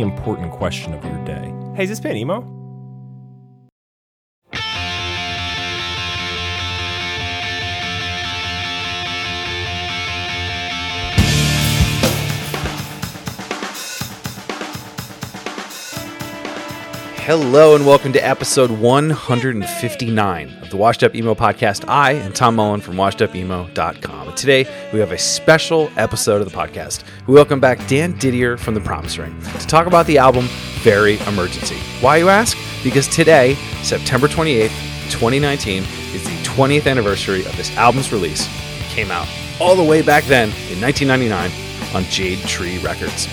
important question of your day. Hey, is this band emo? Hello and welcome to episode 159 of the Washed Up Emo podcast. I am Tom Mullen from washedupemo.com. Today we have a special episode of the podcast. We welcome back Dan Didier from The Promise Ring to talk about the album Very Emergency. Why, you ask? Because today, September 28th, 2019, is the 20th anniversary of this album's release. It came out all the way back then in 1999 on Jade Tree Records.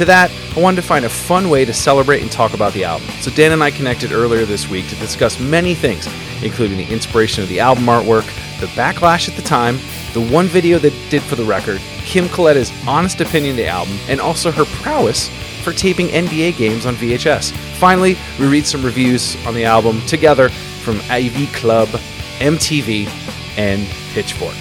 To that, I wanted to find a fun way to celebrate and talk about the album. So Dan and I connected earlier this week to discuss many things, including the inspiration of the album artwork, the backlash at the time, the one video that did for the record, Kim Coletta's honest opinion of the album, and also her prowess for taping NBA games on VHS. Finally, we read some reviews on the album together from AV Club, MTV, and Pitchfork.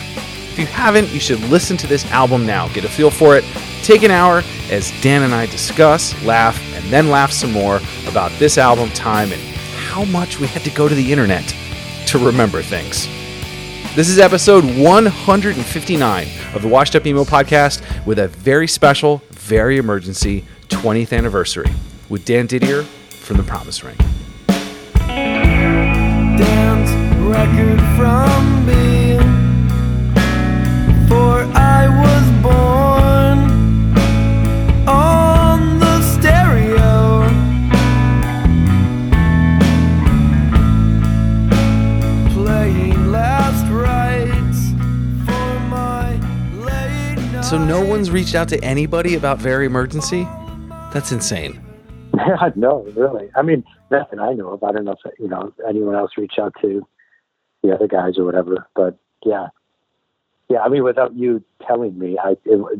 If you haven't, you should listen to this album now. Get a feel for it. Take an hour as Dan and I discuss, laugh, and then laugh some more about this album time and how much we had to go to the internet to remember things. This is episode 159 of the Washed Up Emo podcast with a very special, very emergency 20th anniversary with Dan Didier from The Promise Ring. dance record from So, no one's reached out to anybody about Very Emergency? That's insane. Yeah, no, really. I mean, nothing I know of. I don't know if you know anyone else reached out to the other guys or whatever. But yeah, yeah. I mean, without you telling me, I it, was-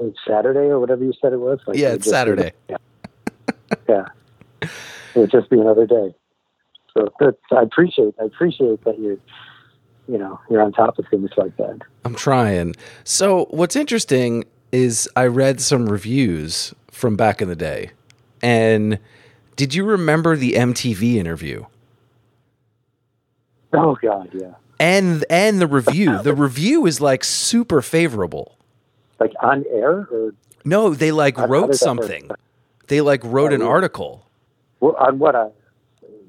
it's Saturday or whatever you said it was. Like, Yeah, it's just Saturday. yeah, yeah. It would just be another day. So that's, I appreciate. I appreciate that you're, you know, you're on top of things like that. I'm trying. So, what's interesting is I read some reviews from back in the day. And did you remember the MTV interview? Oh God, yeah. And and the review. the review is like super favorable. Like on air or No, they like wrote does that work? something. They like wrote an article. well, on what? I,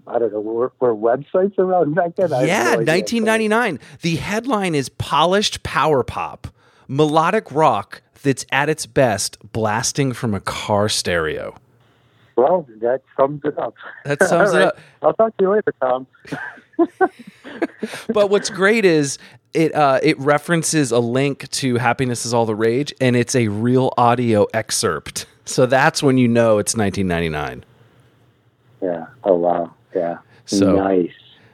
I don't know. Were, were websites around back then? I Yeah, no idea. 1999. The headline is Polished Power Pop, melodic rock that's at its best blasting from a car stereo. Well, that sums it up. That sums it up. I'll talk to you later, Tom. But what's great is it uh, it references a link to "Happiness Is All the Rage" and it's a real audio excerpt. So that's when you know it's 1999. Yeah. Oh wow. Yeah. So- nice.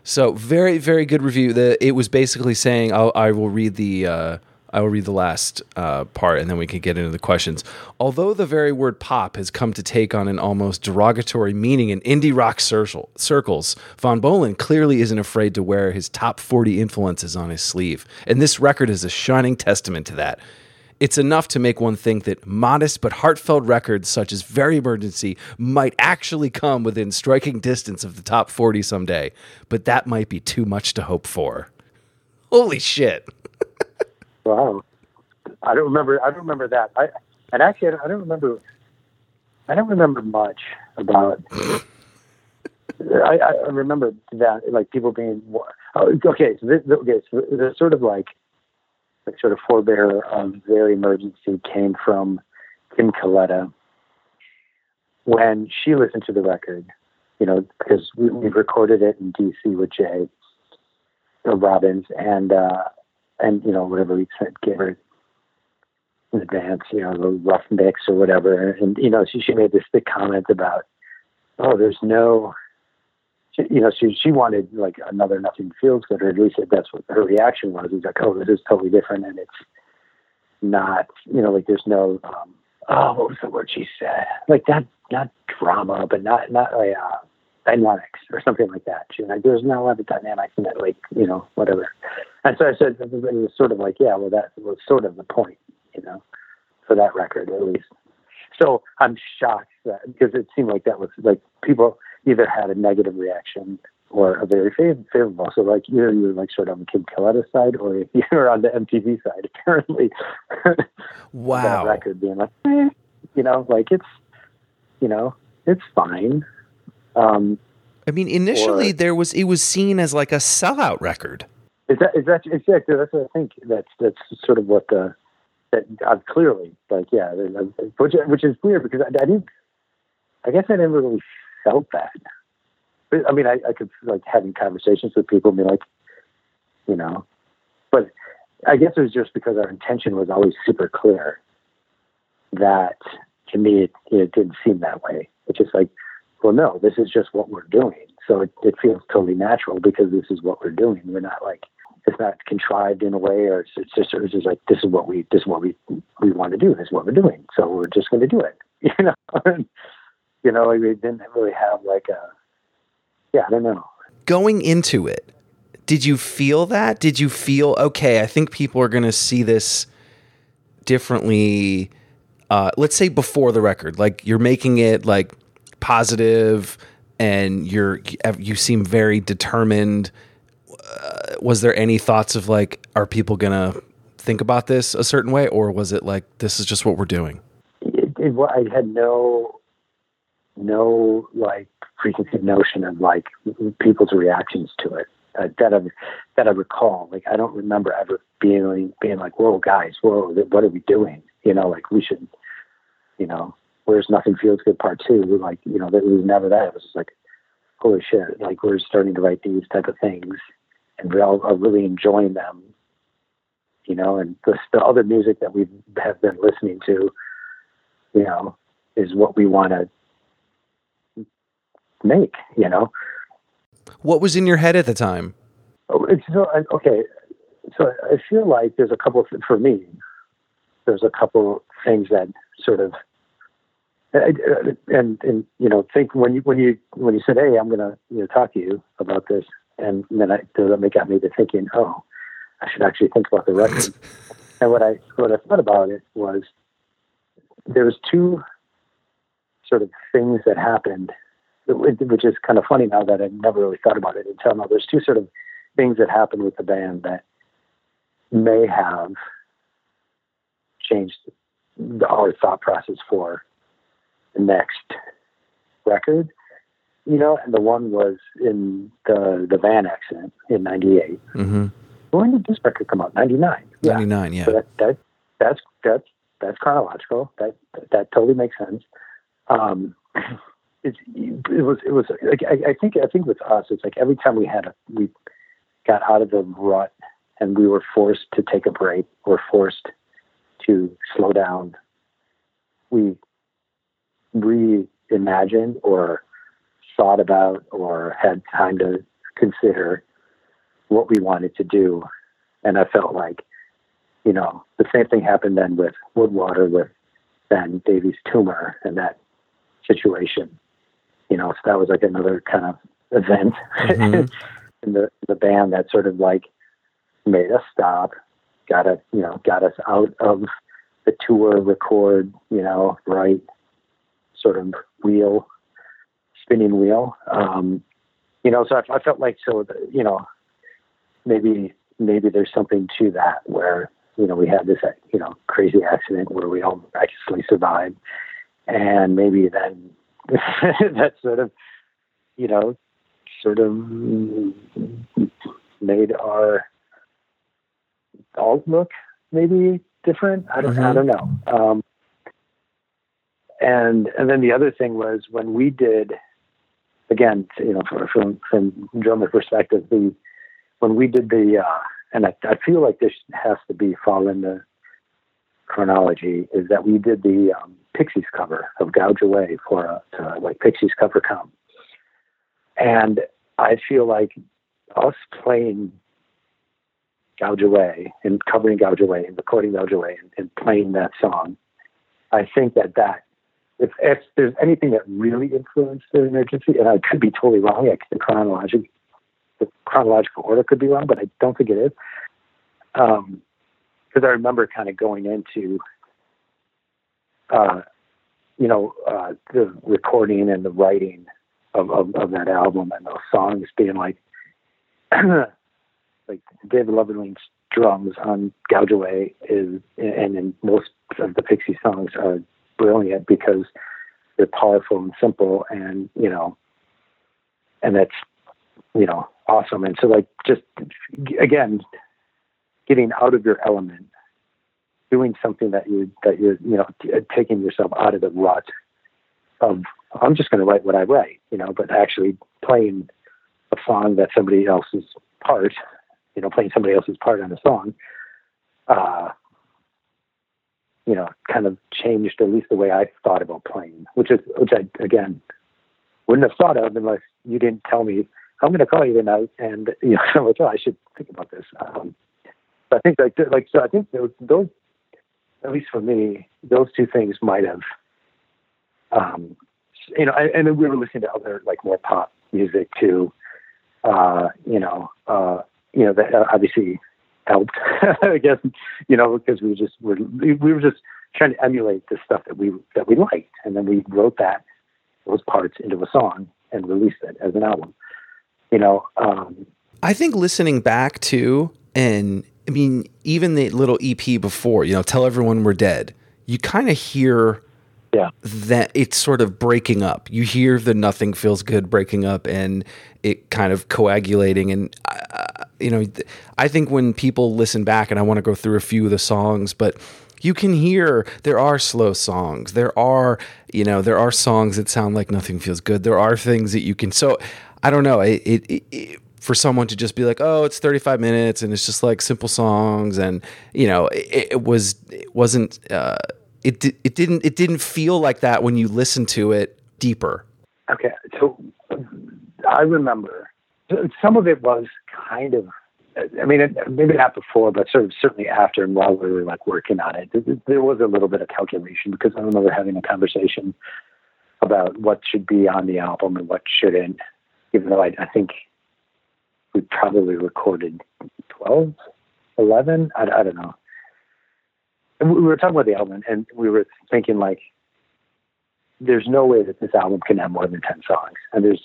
So very very good review. The it was basically saying I'll, I will read the uh, I will read the last uh, part and then we can get into the questions. Although the very word pop has come to take on an almost derogatory meaning in indie rock circle, circles, Von Bohlen clearly isn't afraid to wear his top 40 influences on his sleeve. And this record is a shining testament to that. It's enough to make one think that modest but heartfelt records such as Very Emergency might actually come within striking distance of the top 40 someday, but that might be too much to hope for. Holy shit. Wow. I don't remember. I don't remember that. I and actually, I don't, remember. I don't remember much about I, I remember that, like people being oh, okay. So this, okay, so the sort of like, like sort of forebearer of their emergency came from Kim Coletta when she listened to the record. You know, because we, we recorded it in D.C. with Jay Robbins, and uh, and you know whatever we said, gave her in advance, you know, the rough mix or whatever, and you know she she made this big comment about, oh, there's no she, you know, she she wanted like another nothing feels good, or at least that's what her reaction was. He's like, oh, this is totally different, and it's not, you know, like there's no, um, oh, what was the word she said? Like not not drama, but not not like uh, dynamics or something like that. She like, there's not a lot of dynamics in it, like you know, whatever. And so I said it was sort of like, yeah, well, that was sort of the point, you know, for that record at least. So I'm shocked that because it seemed like that was like people either had a negative reaction or a very favorable. So like either you were like sort of on the Kim Coletta side or if you were on the MTV side, apparently. wow. that record being like, eh, you know, like it's, you know, it's fine. Um, I mean, initially or- there was it was seen as like a sellout record. is that is that exactly that's what I think that's that's sort of what the that uh, clearly like yeah which which is weird because I, I didn't I guess I never really felt that. But, I mean, I, I could like having conversations with people and be like, you know, but I guess it was just because our intention was always super clear that to me it, it didn't seem that way. It's just like, well, no, this is just what we're doing. So it, it feels totally natural because this is what we're doing. We're not like it's not contrived in a way, or it's, it's just it's just like this is what we this is what we we want to do. This is what we're doing. So we're just going to do it. You know, you know, we didn't really have like a yeah, I don't know. Going into it, did you feel that? Did you feel okay? I think people are going to see this differently. Uh, let's say before the record, like you're making it like positive, and you're you seem very determined. Uh, was there any thoughts of like, are people gonna think about this a certain way, or was it like this is just what we're doing? It, it, I had no no like preconceived notion of like people's reactions to it uh, that I that I recall. Like I don't remember ever being being like, "Whoa, guys, whoa, what are we doing?" You know, like we should, you know, where's nothing feels good part two. Like you know, it was never that. It was just like, holy shit! Like we're starting to write these type of things, and we all are really enjoying them. You know, and the, the other music that we have been listening to, you know, is what we want to make. You know, What was in your head at the time? Oh, so okay. So I feel like there's a couple of, for me. There's a couple things that sort of, and, and you know, think when you when you when you said, "Hey, I'm gonna you know talk to you about this," and then I that got me to thinking, "Oh, I should actually think about the record." and what I what I thought about it was there was two sort of things that happened, which is kind of funny now that I never really thought about it until now. There's two sort of things that happened with the band that may have changed the, our thought process for the next record. You know, and the one was in the the van accident in '98. Mm-hmm. When did this record come out? '99. Ninety nine. Yeah. So that, that that's that's that's chronological. That that totally makes sense. Um, it's it was it was like I, I think I think with us it's like every time we had a we got out of the rut and we were forced to take a break or forced to slow down, we reimagined or thought about or had time to consider what we wanted to do. And I felt like, you know, the same thing happened then with Woodwater with Ben Davies' tumor and that situation. You know, so that was like another kind of event Mhm. in the the band that sort of like made us stop, got us, you know, got us out of the tour, record, you know, right sort of wheel, spinning wheel. Um, you know, so I, I felt like so, the, you know, maybe maybe there's something to that where you know we had this you know crazy accident where we all miraculously survived, and maybe then that sort of you know sort of made our outlook maybe different. I don't I don't know. Um, and and then the other thing was when we did again, you know, from from, from drummer perspective, the when we did the uh, and I, I feel like this has to be fall in the chronology is that we did the um, Pixies cover of Gouge Away for a uh, like Pixies cover comp, and I feel like us playing Gouge Away and covering Gouge Away and recording Gouge Away and, and playing that song, I think that that if, if there's anything that really influenced the emergency, and I could be totally wrong, like the chronological the chronological order could be wrong, but I don't think it is. Um, because I remember kind of going into, uh, you know, uh, the recording and the writing of, of, of that album and those songs being like, like David Lovering's drums on Gouge Away is, and in most of the Pixie songs are brilliant because they're powerful and simple and, you know, and that's, you know, awesome. And so like, just again, getting out of your element, doing something that you that you're you know t- taking yourself out of the rut of I'm just going to write what I write, you know, but actually playing a song that somebody else's part, you know, playing somebody else's part on a song, uh, you know, kind of changed at least the way I thought about playing, which is which I again wouldn't have thought of unless you didn't tell me I'm going to call you tonight, and you know, I should think about this. Um, I think like like so I think those, those at least for me those two things might have um you know and, and then we were listening to other like more pop music too uh you know uh you know that obviously helped I guess you know because we were just we're, we were just trying to emulate the stuff that we that we liked. And then we wrote that those parts into a song and released it as an album you know um. I think listening back to and I mean, even the little EP before, you know, tell everyone we're dead. You kind of hear yeah that it's sort of breaking up. You hear the nothing feels good breaking up and it kind of coagulating. And, uh, you know, I think when people listen back, and I want to go through a few of the songs, but you can hear there are slow songs. There are, you know, there are songs that sound like nothing feels good. There are things that you can, so I don't know. It, it, it for someone to just be like, oh, it's 35 minutes and it's just like simple songs. And, you know, it, it was, it wasn't, uh, it, it didn't, it didn't feel like that when you listen to it deeper. Okay. So I remember some of it was kind of, I mean, maybe not before, but sort of certainly after and while we were like working on it, there was a little bit of calculation because I remember having a conversation about what should be on the album and what shouldn't, even though I, I think we probably recorded 12, 11. I, I don't know. And we were talking about the album, and we were thinking like, there's no way that this album can have more than 10 songs, and there's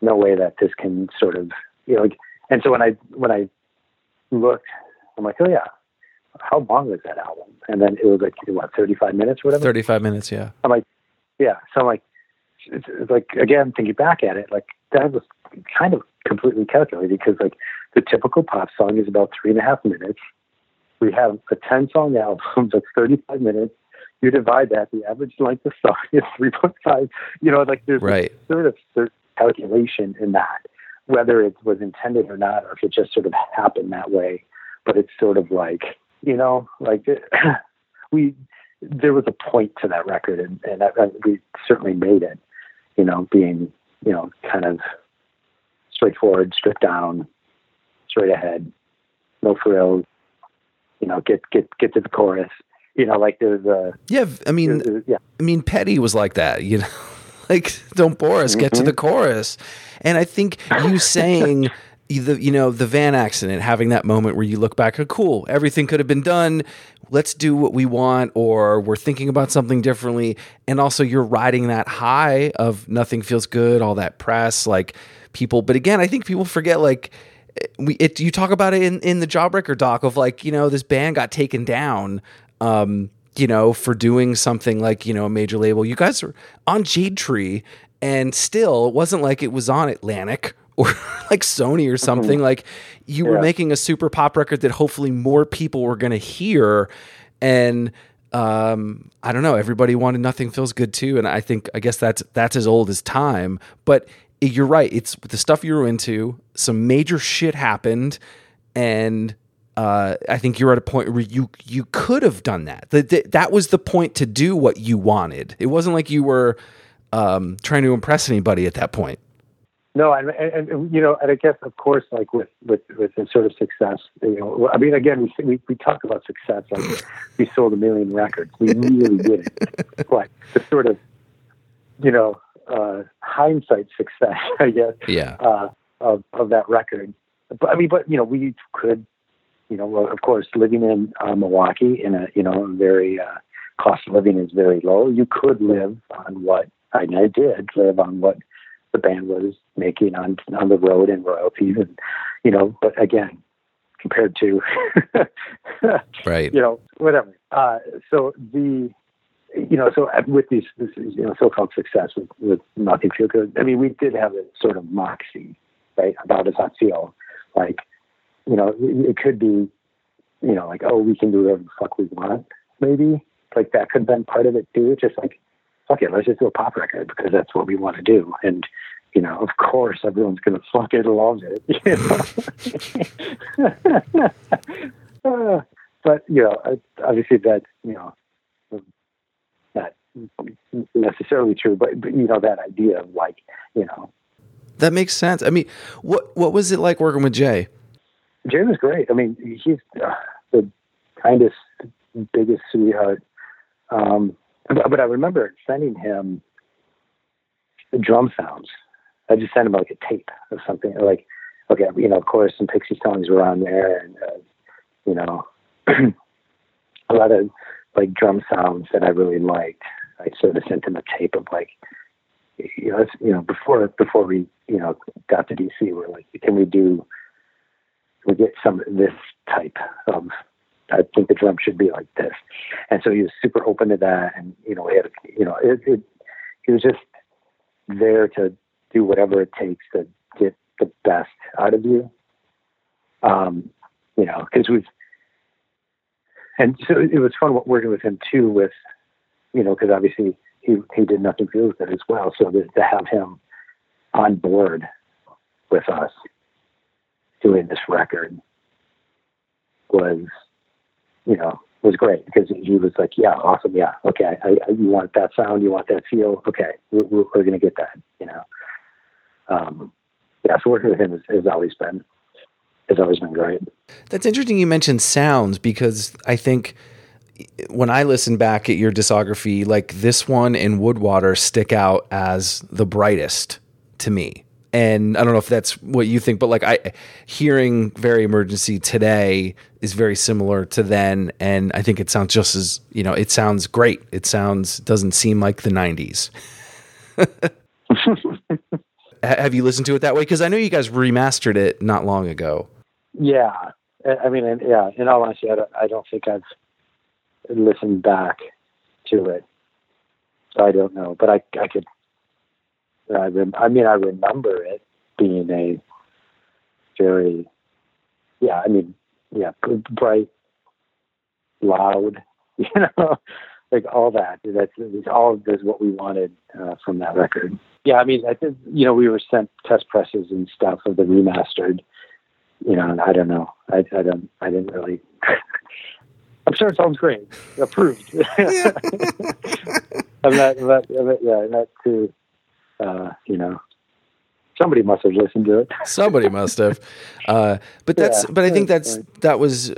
no way that this can sort of, you know. Like, and so when I when I looked, I'm like, oh yeah, how long is that album? And then it was like what, 35 minutes, or whatever. 35 minutes, yeah. I'm like, yeah. So I'm like, it's, it's like again, thinking back at it, like that was kind of completely calculated because like the typical pop song is about three and a half minutes. We have a 10 song album that's 35 minutes. You divide that, the average length of song is 3.5. You know, like there's right. sort of certain calculation in that, whether it was intended or not, or if it just sort of happened that way. But it's sort of like, you know, like we, there was a point to that record and, and that, we certainly made it, you know, being, you know, kind of straightforward, stripped down, straight ahead, no frills. You know, get get get to the chorus. You know, like there's a yeah. I mean, yeah. I mean, Petty was like that. You know, like don't bore us. Get mm-hmm. to the chorus. And I think you saying. The you know the van accident having that moment where you look back oh, cool everything could have been done let's do what we want or we're thinking about something differently and also you're riding that high of nothing feels good all that press like people. But again, I think people forget like we it, you talk about it in in the Jawbreaker doc of like you know this band got taken down. Um, you know, for doing something like, you know, a major label. You guys are on Jade Tree and still it wasn't like it was on Atlantic or like Sony or something. Like you were making a super pop record that hopefully more people were going to hear. And um, I don't know, everybody wanted Nothing Feels Good too. And I think, I guess that's, that's as old as time. But you're right. It's the stuff you were into. Some major shit happened. And uh, I think you're at a point where you you could have done that. That that- that was the point to do what you wanted. It wasn't like you were um, trying to impress anybody at that point. No, and, and, and you know, and I guess of course, like with with with the sort of success, you know, I mean, again, we we, we talk about success like we sold a million records. We really didn't, but the sort of, you know, uh, hindsight success, I guess, Yeah. uh, of of that record. But I mean, but you know, we could, you know, well, of course, living in uh, Milwaukee in a you know very uh, cost of living is very low. You could live on what I, I did live on what the band was making on on the road and royalties, and you know, but again, compared to Right. you know whatever. Uh, so the you know so with these this is, you know so-called success with, with nothing feel good. I mean, we did have a sort of moxie right about us. I feel like you know it, it could be you know like oh we can do whatever the fuck we want maybe like that could have been part of it too. Just like fuck it, let's just do a pop record because that's what we want to do and. You know, of course, everyone's gonna fucking love it. You know? Uh, but you know, obviously that you know, not necessarily true, but, but you know that idea of like you know, That makes sense. I mean, what what was it like working with Jay? Jay was great. I mean, he's uh, the kindest, biggest sweetheart. Um, but, I remember sending him drum sounds. I just sent him like a tape of something, like okay, you know, of course, some Pixie songs were on there, and uh, you know, a lot of like drum sounds that I really liked. I sort of sent him a tape of like, you know, you know, before before we you know got to DC, we're like, can we do we get some this type of I think the drum should be like this. And so he was super open to that and you know, he had you know, it, it he was just there to do whatever it takes to get the best out of you. Um, you know, because we've and so it was fun working with him too with you know, because obviously he he did nothing to do with it as well. So to, to have him on board with us doing this record was, you know, was great because he was like, yeah, awesome, yeah, okay, I, I, you want that sound, you want that feel, okay, we're, we're, going to get that, you know. Um, yeah, so working with him has, has always been has always been great. That's interesting. You mentioned sounds because I think when I listen back at your discography, like this one and Woodwater stick out as the brightest to me. And I don't know if that's what you think, but like I hearing Very Emergency today is very similar to then, and I think it sounds just as you know, it sounds great. It sounds doesn't seem like the '90s. Have you listened to it that way? Because I know you guys remastered it not long ago. Yeah, I mean, yeah. In all honesty, I don't, I don't think I've listened back to it, so I don't know. But I, I could. I, rem- I mean, I remember it being a very, yeah. I mean, yeah, bright, loud. You know, like all that. That's it's all is what we wanted uh, from that record. Yeah, I mean, I think you know we were sent test presses and stuff of the remastered you know, and I don't know. I, I don't. I didn't really. I'm sure it sounds great. Approved. I'm not. I'm not, I'm not yeah, not too. Uh, you know, somebody must have listened to it. Somebody must have. Uh, but that's. Yeah, but I think that's that was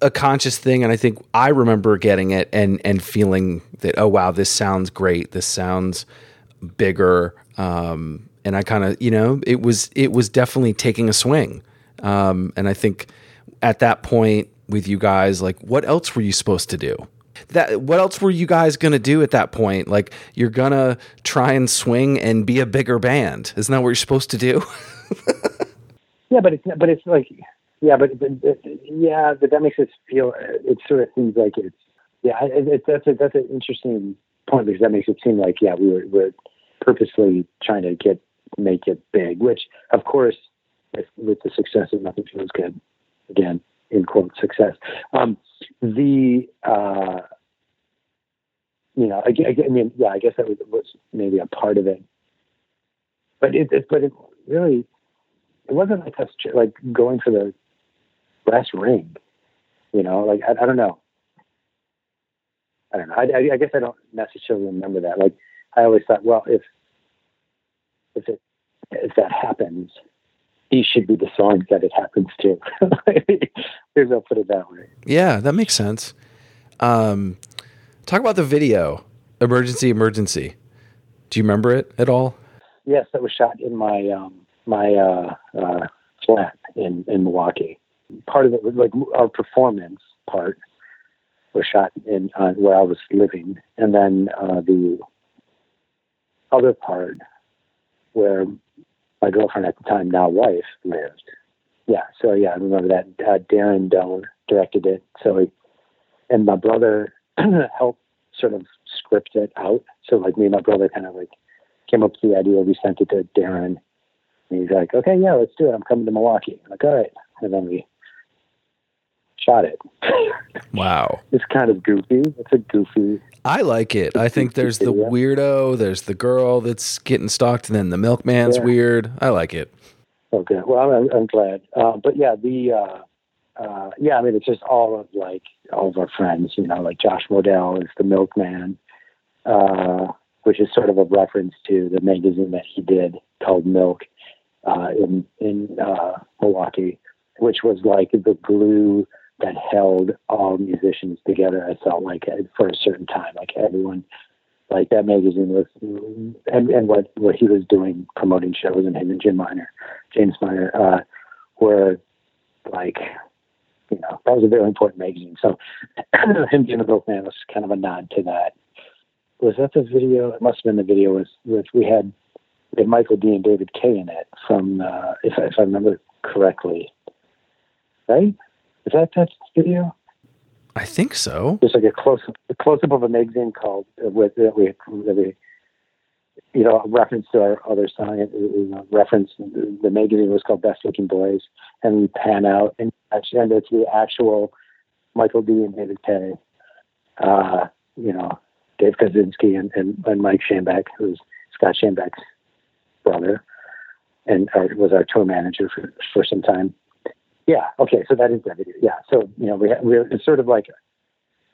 a conscious thing, and I think I remember getting it and and feeling that oh wow, this sounds great. This sounds bigger. Um, and I kind of you know it was it was definitely taking a swing. Um, and I think at that point with you guys, like what else were you supposed to do? That what else were you guys gonna do at that point? Like you're gonna try and swing and be a bigger band. Isn't that what you're supposed to do? Yeah, but it's but it's like yeah, but, but, but yeah, but that makes it feel. It sort of seems like it's yeah. It, it, that's a, that's an interesting point because that makes it seem like yeah, we were we're purposely trying to get make it big. Which, of course, with, with the success of Nothing Feels Good, again in quote success. Um, the uh, you know, I, I, I mean, yeah, I guess that was, was maybe a part of it, but it, it but it really it wasn't like us like going for the brass ring, you know, like I, I don't know. I don't know. I, I, I guess I don't necessarily remember that. Like I always thought, well, if if it if that happens, he should be the song that it happens to. Here's I'll put it that way. Yeah, that makes sense. Um, talk about the video, emergency, emergency. Do you remember it at all? Yes, that was shot in my um, my uh, uh, flat in in Milwaukee. Part of it was like our performance part was shot in uh, where I was living, and then uh, the other part where my girlfriend at the time, now wife, lived. Yeah, so yeah, I remember that. Uh, Darren Doane directed it. So, he, and my brother helped sort of script it out. So, like me and my brother kind of like came up with the idea. We sent it to Darren, and he's like, "Okay, yeah, let's do it. I'm coming to Milwaukee." I'm like, "All right," and then we shot it. Wow. it's kind of goofy. It's a goofy. I like it. I think there's the weirdo, there's the girl that's getting stalked, and then the milkman's Yeah. weird. I like it. Okay. Well, I'm, I'm glad. Uh, but yeah, the uh, uh, yeah, I mean, it's just all of like all of our friends. You know, like Josh Modell is the milkman, uh, which is sort of a reference to the magazine that he did called Milk uh, in in uh, Milwaukee, which was like the glue that held all musicians together. I felt like uh, for a certain time, like everyone like that magazine was and, and what what he was doing promoting shows and him and Jim Miner, James Miner, uh, were like you know, that was a very important magazine. So him being a milkman was kind of a nod to that. Was that the video? It must have been the video was with we had we had Michael D and David K in it from uh, if if I remember correctly. Right? Is that that video? I think so. There's like a close a close up of a magazine called uh, with that we that we you know a reference to our other song. It, it was a reference. The magazine was called Best Looking Boys, and we pan out and and it's the actual Michael D. and David Kay. Uh, you know, Dave Kaczynski and, and, and Mike Schoenbeck, who's Scott Schoenbeck's brother, and our, was our tour manager for for some time. Yeah. Okay. So that is that video. Yeah. So you know, we ha- we're it's sort of like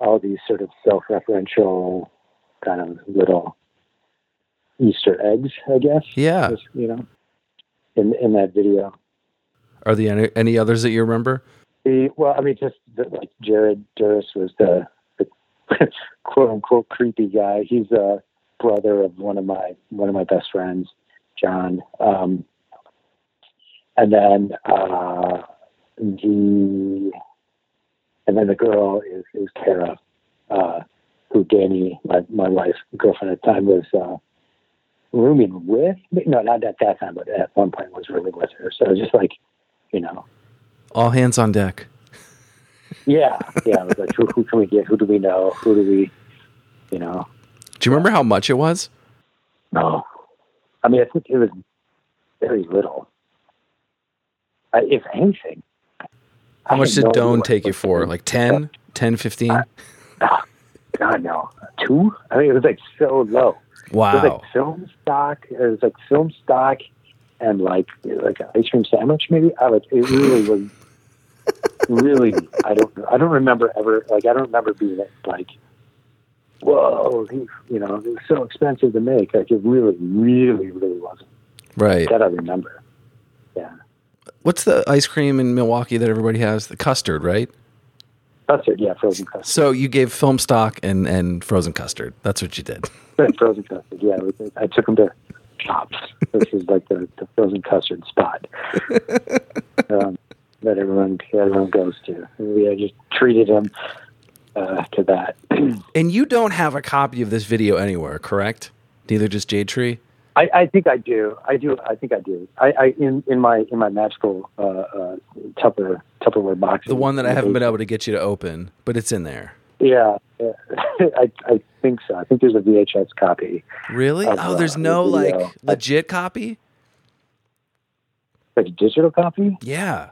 all these sort of self-referential kind of little Easter eggs, I guess. Yeah. Just, you know, in in that video. Are there any, any others that you remember? The well, I mean, just the, like Jared Duras was the, the quote unquote creepy guy. He's a brother of one of my one of my best friends, John. Um, and then uh, the and then the girl is is Kara, uh, who Danny, my my wife, girlfriend at the time, was uh, rooming with. No, not at that time, but at one point was rooming with her. So just like, you know, All hands on deck. yeah, yeah. It was like, who, who can we get? Who do we know? Who do we, you know? Do you remember how much it was? No, I mean, I think it was very little. I, if anything, How I much did Doane take you for? Like 10, 10, 15? Oh, uh, God, no, two. I mean, it was like so low. Wow. It was like film stock. It was like film stock and like like an ice cream sandwich, maybe. I like it really was. Really, I don't. I don't remember ever. Like I don't remember being like, whoa, you know, it was so expensive to make. Like it really, really, really wasn't. Right. That I remember. Yeah, What's the ice cream in Milwaukee that everybody has? The custard, right? custard. Yeah, frozen custard. So you gave film stock and, and frozen custard. That's what you did. frozen custard. Yeah, I took him to Kopp's. This is like the, the frozen custard spot um, that everyone everyone goes to. We just treated him uh, to that. And you don't have a copy of this video anywhere, correct? Neither does Jade Tree. I, I think I do. I do. I think I do. I, I in in my in my magical uh, uh, Tupper Tupperware box. The one that I haven't been able to get you to open, but it's in there. Yeah, yeah. I I think so. I think there's a VHS copy. Really? Of, Oh, there's uh, no like legit copy. like a digital copy, Yeah.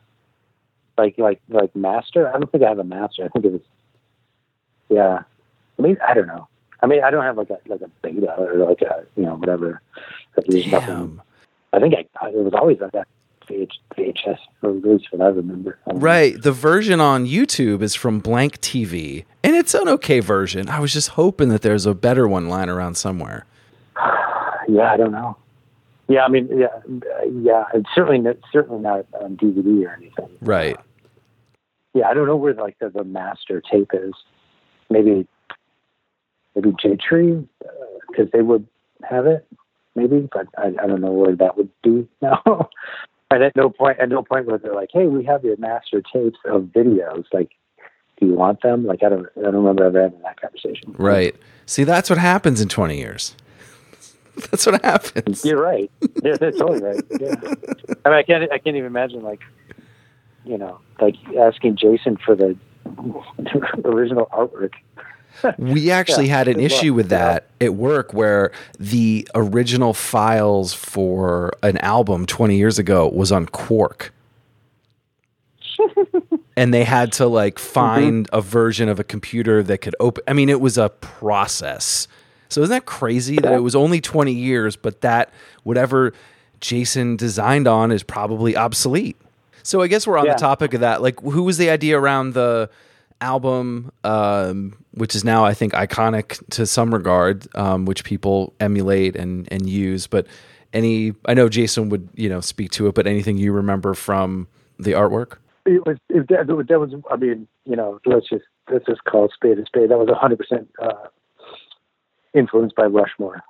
like like like master. I don't think I have a master. I think it was, yeah. I mean, I don't know. I mean, I don't have like a like a beta or like a you know whatever. Like, there's nothing. I think I, it was always like that VHS, what I remember. Right. The version on YouTube is from Blank TV, and it's an okay version. I was just hoping that there's a better one lying around somewhere. Yeah, I don't know. Yeah, I mean, yeah, yeah. It's certainly not, certainly not on DVD or anything. Right. Yeah, I don't know where like the, the master tape is. Maybe maybe Jade Tree because uh, they would have it. Maybe, but I, I don't know where that would be now. and at no point, at no point was they're like, "Hey, we have your master tapes of videos. Like, do you want them?" Like, I don't, I don't remember ever having that conversation. Right. See, that's what happens in 20 years. That's what happens. You're right. Yeah, that's totally right. Yeah. I mean, I can't. I can't even imagine like, you know, like asking Jason for the original artwork. We actually Yeah, had an luck. issue with that at work where the original files for an album 20 years ago was on Quark. and they had to like find a version of a computer that could open I mean it was a process. So isn't that crazy that it was only 20 years but that whatever Jason designed on is probably obsolete. So I guess we're on Yeah. the topic of that. Like who was the idea around the album um, which is now I think iconic to some regard um, which people emulate and and use but any I know Jason would, you know, speak to it but anything you remember from the artwork? It was. It, that, that was. I mean, you know, let's just let's just call a spade a spade. That was 100 percent uh, influenced by Rushmore,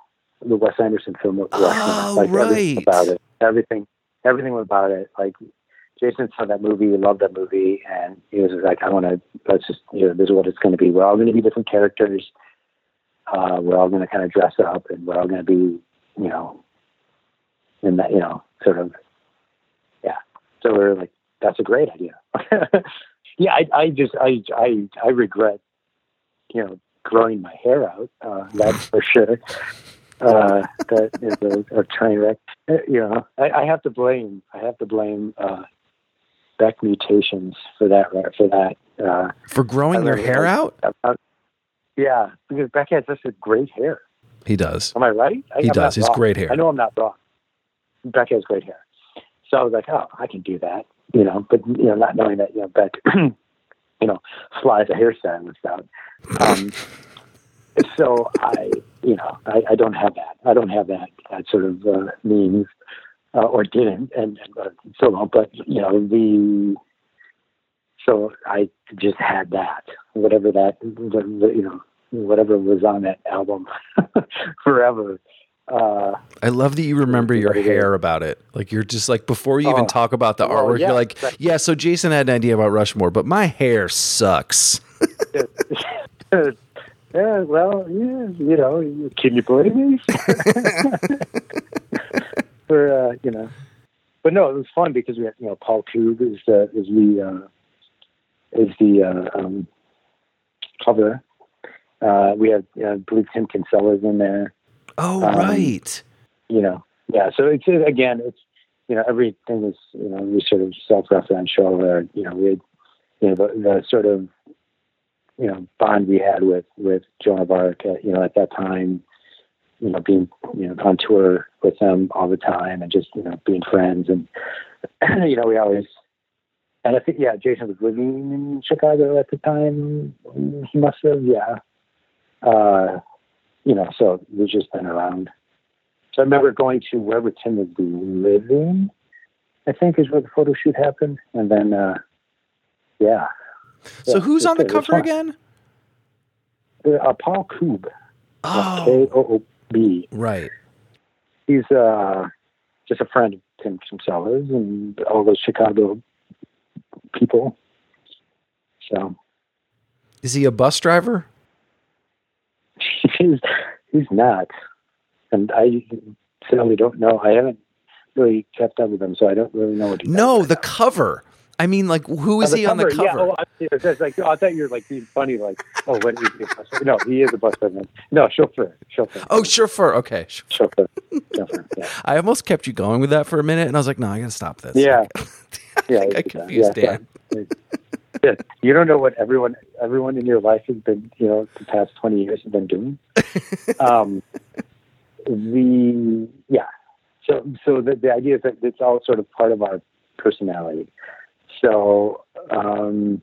the Wes Anderson film Rushmore. Oh, like everything right. about it. Everything. Everything about it. Like Jason saw that movie, loved that movie, and he was like, "I want to. Let's just. You know, this is what it's going to be. We're all going to be different characters. Uh, we're all going to kind of dress up, and we're all going to be, you know, in that, you know, sort of, yeah. So we're like, that's a great idea. yeah, I, I just, I, I, I regret, you know, growing my hair out. Uh, that's for sure. Uh, that is a, a train wreck. Uh, You know, I, I have to blame, I have to blame uh, Beck mutations for that. right, For that. Uh, For growing I- hair I- out? uh, yeah, because Beck has such a great hair. He does. Am I right? He I'm does. He's wrong. great hair. I know I'm not wrong. Beck has great hair. So I was like, oh, I can do that, you know, but, you know, not knowing that, you know, Beck, you know, flies a hair hairstylist out. Um, so I, you know, I, I don't have that. I don't have that, that sort of uh, means uh, or didn't and, and uh, still don't, but, you know, the, so I just had that, whatever that, the, the, you know, whatever was on that album forever. Uh, I love that you remember your hair about it. Like you're just like before you even Oh. talk about the Well, artwork, yeah, you're like, but- yeah. So Jason had an idea about Rushmore, but my hair sucks. yeah, well, yeah, you know, can you blame me? For uh, you know, but no, it was fun because we had you know Paul Koob is the is the uh, is the uh, um, cover. Uh, we have uh, I believe Tim Kinsella's in there. Oh Um, right. you know, yeah. So it's again, it's you know, everything is you know, we sort of self-referential, or you know, we, had, you know, the, the sort of you know bond we had with with Joan of Arc, uh, you know, at that time, you know, being you know on tour with them all the time, and just you know being friends, and you know, we always. And I think, yeah, Jason was living in Chicago at the time. He must have, yeah. Uh, you know, so we've just been around. So I remember going to wherever Tim was living, I think is where the photo shoot happened. And then, uh, yeah. So Yeah, who's on the cover again? Uh, Paul Koob. Oh, K O O B. right. He's uh, just a friend of Tim Kinsella's and all those Chicago people. So Is he a bus driver? he's he's not, and I certainly don't know. I haven't really kept up with him, so I don't really know what. He No, the cover. I mean, like, who is Oh, he on the cover? Yeah, oh, I, like, oh, I thought you were like being funny, like, oh, what is he? a bus- No, he is a bus driver. No, chauffeur, chauffeur. oh, chauffeur. Okay. Ch- chauffeur, chauffeur. Yeah, I almost kept you going with that for a minute, and I was like, no, I gotta stop this. yeah, yeah. I yeah, confused yeah, yeah. Yeah. You don't know what everyone, everyone in your life has been, you know, the past twenty years have been doing. um, the yeah, so so the, the idea is that it's all sort of part of our personality. So um,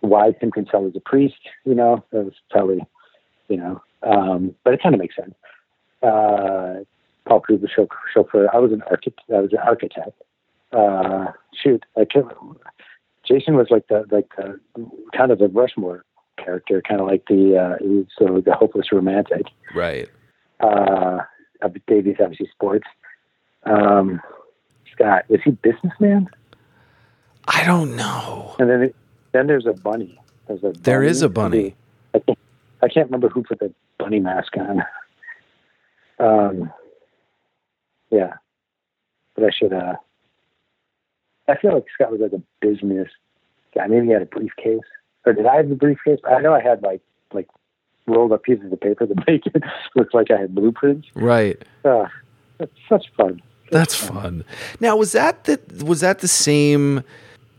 why Tim Kinsella was a priest, you know, that was probably, you know, um, but it kind of makes sense. Uh, Paul Kruger chau- chauffeur. I was an architect. I was an architect. Uh, shoot, I can't. Jason was like the like the, kind of the Rushmore character, kind of like the uh, he was sort of the hopeless romantic. Right. Uh, uh, Davey's obviously sports. Um, Scott was he businessman? I don't know. And then then there's a bunny. There's a There is a bunny. I can't, I can't remember who put the bunny mask on. Um, yeah, but I should. Uh, I feel like Scott was like a business guy. Maybe he had a briefcase, or did I have the briefcase? I know I had like like rolled up pieces of paper to make it look like I had blueprints. Right. Uh, it's such fun. That's fun. Now, was that the was that the same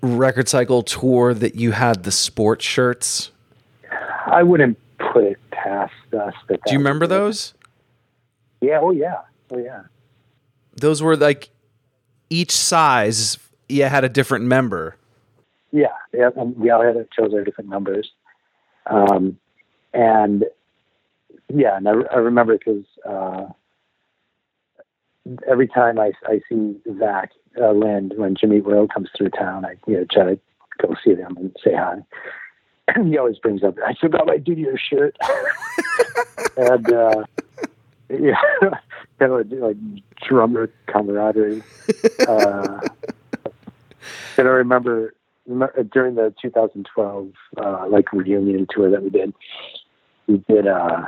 record cycle tour that you had the sports shirts? I wouldn't put it past us. That Do you remember those? Yeah. Oh yeah. Oh yeah. Those were like each size. Yeah, had a different member. Yeah, yeah, we all had chose our different numbers, um, and yeah, and I, I remember because uh, every time I, I see Zach uh, Lind when Jimmy Eat World comes through town, I you know try to go see them and say hi. And he always brings up, I forgot my Didier shirt, and uh, yeah, kind of like drummer camaraderie. Uh, and I remember during the 2012 uh, like reunion tour that we did, we did uh,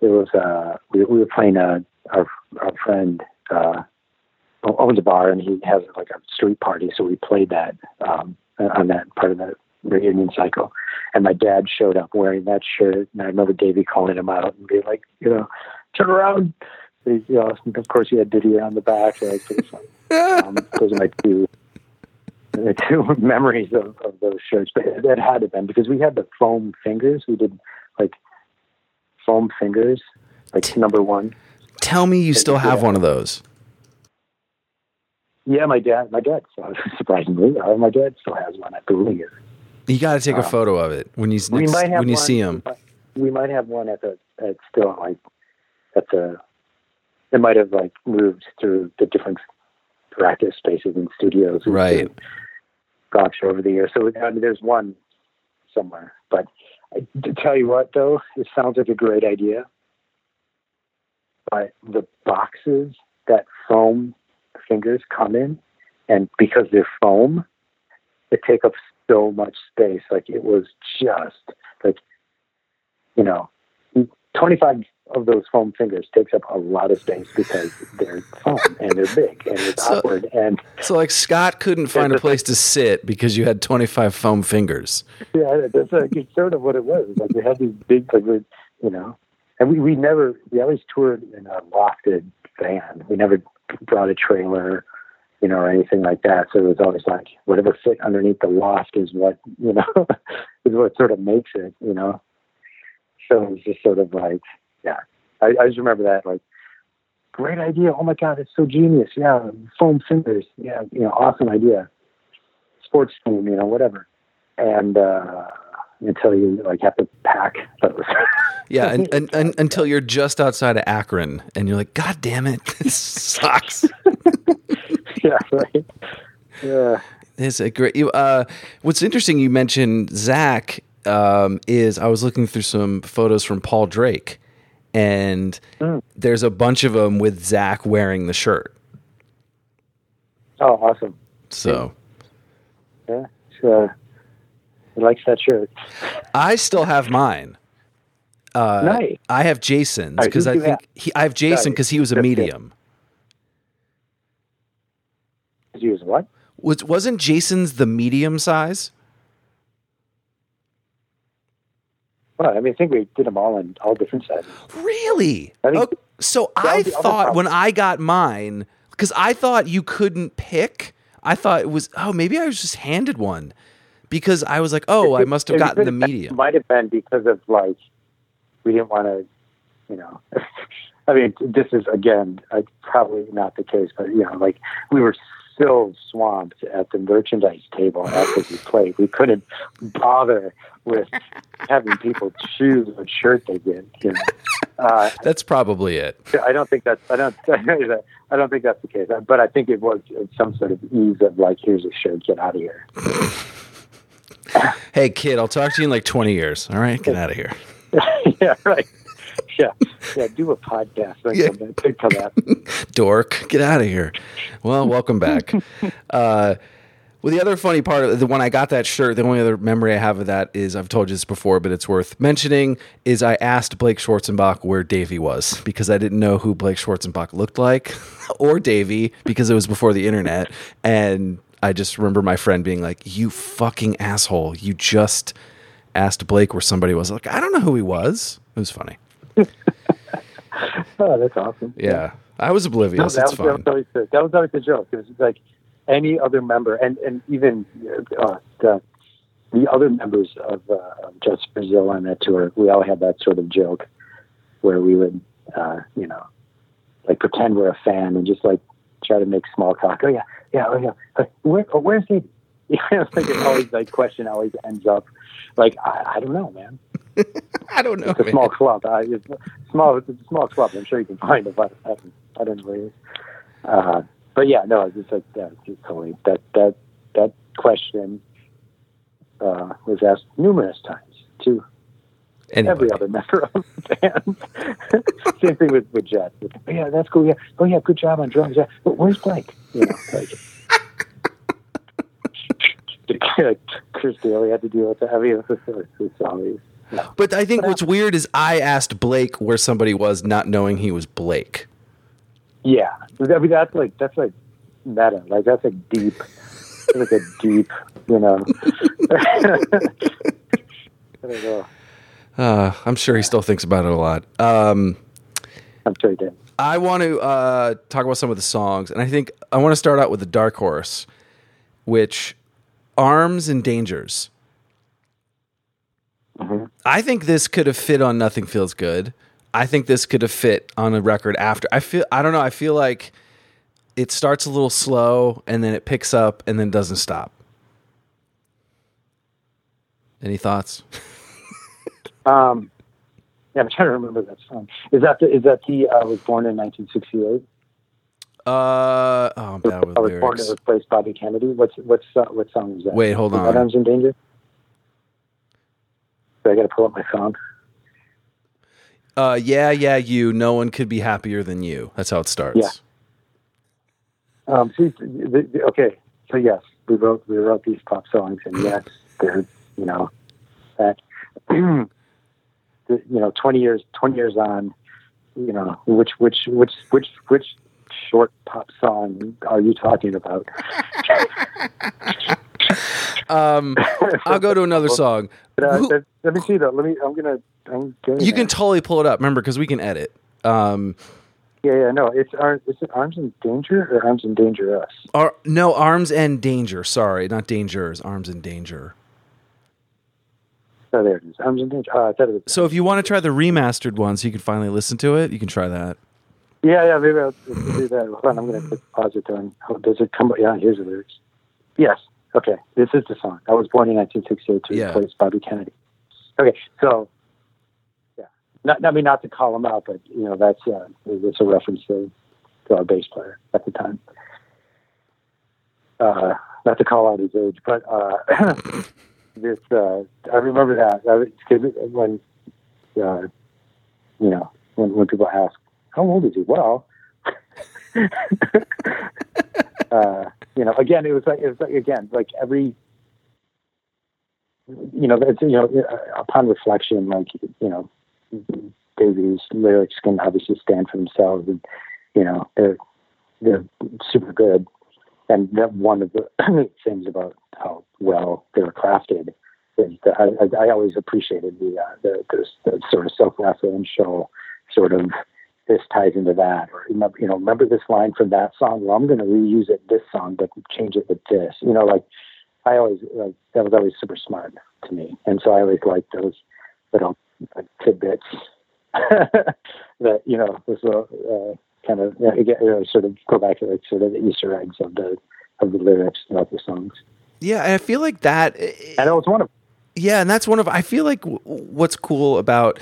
it was uh, we, we were playing uh, our our friend uh, owns a bar and he has like a street party, so we played that um, on that part of the reunion cycle. And my dad showed up wearing that shirt, and I remember Davey calling him out and being like, you know, turn around. You know, of course, he had Didier on the back. So it was pretty fun. um, those are my two the two memories of, of those shirts, but that had to been because we had the foam fingers. We did like foam fingers, like number one. Tell me you still have one of those. Yeah, my dad, my dad, surprisingly, uh, my dad still has one. I believe. You got to take a photo of it when you next, when you one, see him. We might have one at the at still like at the. It might have like moved through the different practice spaces and studios. and Right. Gotcha over the years. So I mean, there's one somewhere. But I, to tell you what, though, it sounds like a great idea. But the boxes that foam fingers come in, and because they're foam, they take up so much space. Like it was just like, you know, 25 of those foam fingers takes up a lot of space because they're foam and they're big and it's So- awkward and So like Scott couldn't find a place to sit because you had 25 foam fingers. Yeah, that's like, it's sort of what it was. Like we had these big, like you know, and we, we never, we always toured in a lofted van. We never brought a trailer, you know, or anything like that. So it was always like whatever fit underneath the loft is what, you know, is what sort of makes it, you know. So it was just sort of like, yeah, I, I just remember that like, great idea. Oh my God, it's so genius. Yeah, foam fingers. Yeah, you know, awesome idea. Sports team, you know, whatever and uh, until you like have to pack those. Yeah, and, and, and until you're just outside of Akron and you're like, God damn it, this sucks. yeah, right. Yeah, It's a great. You, uh, what's interesting, you mentioned Zach. Um, is I was looking through some photos from Paul Drake, and there's a bunch of them with Zach wearing the shirt. Oh, awesome. So Yeah, sure. He likes that shirt. I still have mine. Uh, Nice. I have Jason's because who I think he, I have Jason because he was a medium. You use what? Was wasn't Jason's the medium size? Well, I mean, I think we did them all in all different sizes. Really? I think- Oh, so I was thought when I got mine, because I thought you couldn't pick. I thought it was. Oh, maybe I was just handed one because I was like, oh, I must have gotten the medium. Might have been because of like we didn't want to, you know. I mean, this is again uh, probably not the case, but you know, like we were so swamped at the merchandise table after we played, we couldn't bother with having people choose what shirt they did. You know, uh, That's probably it. I don't think that's I don't I don't think that's the case, but I think it was some sort of ease of like, here's a shirt, get out of here. Hey, kid, I'll talk to you in like 20 years. All right, get out of here. yeah, right. Yeah, yeah. Do a podcast. Yeah. of that. dork get out of here well welcome back uh well the other funny part of the when i got that shirt the only other memory i have of that is i've told you this before but it's worth mentioning is i asked blake schwarzenbach where Davey was because i didn't know who blake schwarzenbach looked like or Davey because it was before the internet and i just remember my friend being like you fucking asshole. You just asked blake where somebody was. Like i don't know who he was. It was funny. Oh, that's awesome. yeah. I was No, oblivious that, it's was, that, was always the, that was always the joke. It was like any other member, and and even uh, the the other members of, uh, Jets to Brazil on that tour, we all had that sort of joke where we would, uh, you know, like pretend we're a fan and just like try to make small talk. Oh yeah, yeah, yeah. Uh, Where, where's he? You know, like it always like question always ends up like I, I don't know, man. i don't know It's a man. small club. Uh, it's small. It's a small club. I'm sure you can find it, but I don't, I don't know where it is. Uh, but yeah, no, it's just like that. It's just totally that that that question uh, was asked numerous times to Anyway. every other member of the band. Same thing with with Jet. Oh, yeah, that's cool. Yeah. Oh yeah, good job on drums. Yeah. But where's Blake? You know, like. Chris Daly had to deal with that. I mean, it's, always. No. But I think what's weird is I asked Blake where somebody was, not knowing he was Blake. Yeah, I mean that's like that's like meta. Like that's like deep, that's like a deep, you know. I don't know. Uh, I'm sure he still thinks about it a lot. Um, I'm sure he did. I want to uh, talk about some of the songs, and I think I want to start out with the Dark Horse, which Arms and Dangers. I think this could have fit on Nothing Feels Good. I think this could have fit on a record after. I feel I don't know. I feel like it starts a little slow and then it picks up and then doesn't stop. Any thoughts? Um, yeah, I'm trying to remember that song. Is that the is that the uh, was born in 1968? Uh oh, I'm bad with I was born to replace Bobby Kennedy. What's what's uh, what song is that? Wait, hold on. that Arms in Danger. So I got to pull up my phone. Uh, yeah, yeah, you. No one could be happier than you. That's how it starts. Yeah. Um, see, the, the, okay, so yes, we wrote we wrote these pop songs, and yes, they're you know that you know twenty years twenty years on, you know which which which which which short pop song are you talking about? Um, I'll go to another song. But, uh, Who- let, me see though. Let me. I'm gonna. I'm going You can totally pull it up. Remember, because we can edit. Um, yeah, yeah. No, it's Ar- is it Arms in Danger or Arms in Danger Us? ar- no, arms and danger. Sorry, not dangers. Arms in danger. Oh, there it is. Arms in Danger. I thought it was. So if you want to try the remastered one, so you can finally listen to it, you can try that. Yeah, yeah, maybe I'll do that. Hold on, I'm going to pause it on. Oh, does it come? Yeah, here's the lyrics. Yes. Okay, this is the song. I was born in 1968 to Yeah. replace Bobby Kennedy. Okay, so yeah, not I mean not to call him out, but you know that's uh, it's a reference to, to our bass player at the time. Uh, not to call out his age, but uh, this uh, I remember that I was- 'cause when uh, you know when when people ask how old is he? Well, uh, you know, again, it was like it was like again, like every, you know, it's, you know, upon reflection, like you know, Davey's lyrics can obviously stand for themselves, and you know, they're they're super good, and that one of the things about how well they were crafted is that I, I, I always appreciated the, uh, the, the, the sort of self-referential sort of this ties into that, or you know, remember this line from that song. Well, I'm going to reuse it this song, but change it with this. You know, like I always like that was always super smart to me, and so I always liked those little like, tidbits that you know was a uh, kind of you know, again, you know, sort of go back to like sort of the Easter eggs of the of the lyrics of the songs. Yeah, and I feel like that. And it was one of Yeah, and that's one of I feel like w- what's cool about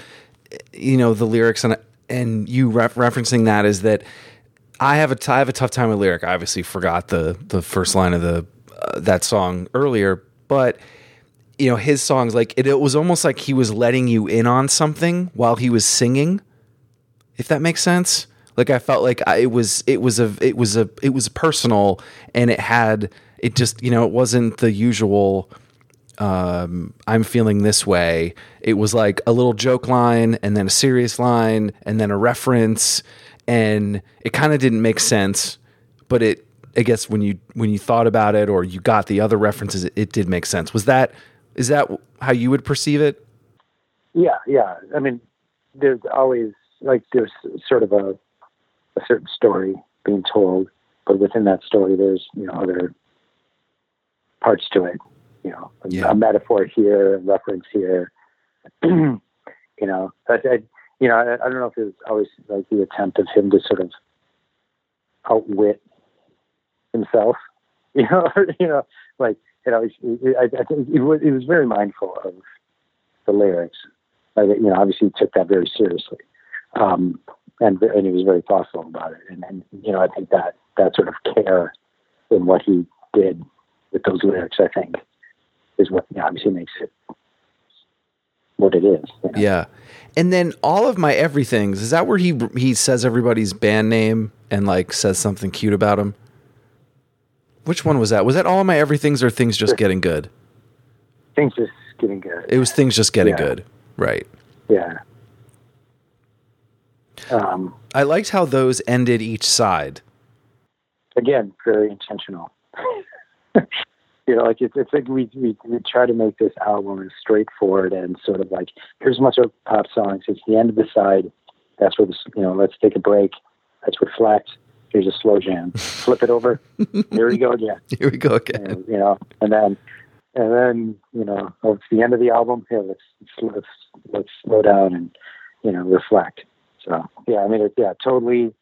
eh, you know the lyrics and and you ref- referencing that is that I have a t- I have a tough time with lyric. I obviously forgot the the first line of the uh, that song earlier, but you know his songs like it, it was almost like he was letting you in on something while he was singing. If that makes sense. Like I felt like I, it was it was a it was a it was personal and it had it just you know it wasn't the usual um, I'm feeling this way. It was like a little joke line and then a serious line and then a reference, and it kind of didn't make sense. But it, I guess, when you when you thought about it or you got the other references, it, it did make sense. Was that is that how you would perceive it? Yeah, yeah. I mean, there's always like there's sort of a a certain story being told, but within that story, there's you know other parts to it. You know, a, Yeah. a metaphor here, a reference here. you know, I, I, you know, I, I don't know if it was always like the attempt of him to sort of outwit himself. You know, you know, like you know, I, I think he was, he was very mindful of the lyrics. Like, you know, obviously he took that very seriously, um, and and he was very thoughtful about it. And, and you know, I think that that sort of care in what he did with those lyrics, I think, is what you know, obviously makes it what it is. you know? Yeah, and then all of my everythings is that where he he says everybody's band name and like says something cute about him. Which one was that? Was that all of my everythings or things just getting good? Things just getting good. It was things just getting Yeah. good, right? yeah. Um, I liked how those ended each side. again, very intentional. you know, like it's, it's like we, we we try to make this album as straightforward and sort of like here's a bunch of pop songs. It's the end of the side. That's where this you know. Let's take a break. Let's reflect. Here's a slow jam. Flip it over. Here we go again. Here we go again. And, you know, and then and then you know, oh, it's the end of the album. Here, let's let's let's slow down and you know reflect. So yeah, I mean, it, yeah, totally.